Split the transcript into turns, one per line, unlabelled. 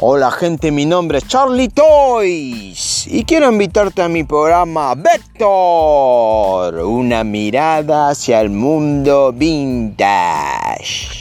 Hola gente, mi nombre es Charlie Toys y quiero invitarte a mi programa Vector, una mirada hacia el mundo vintage.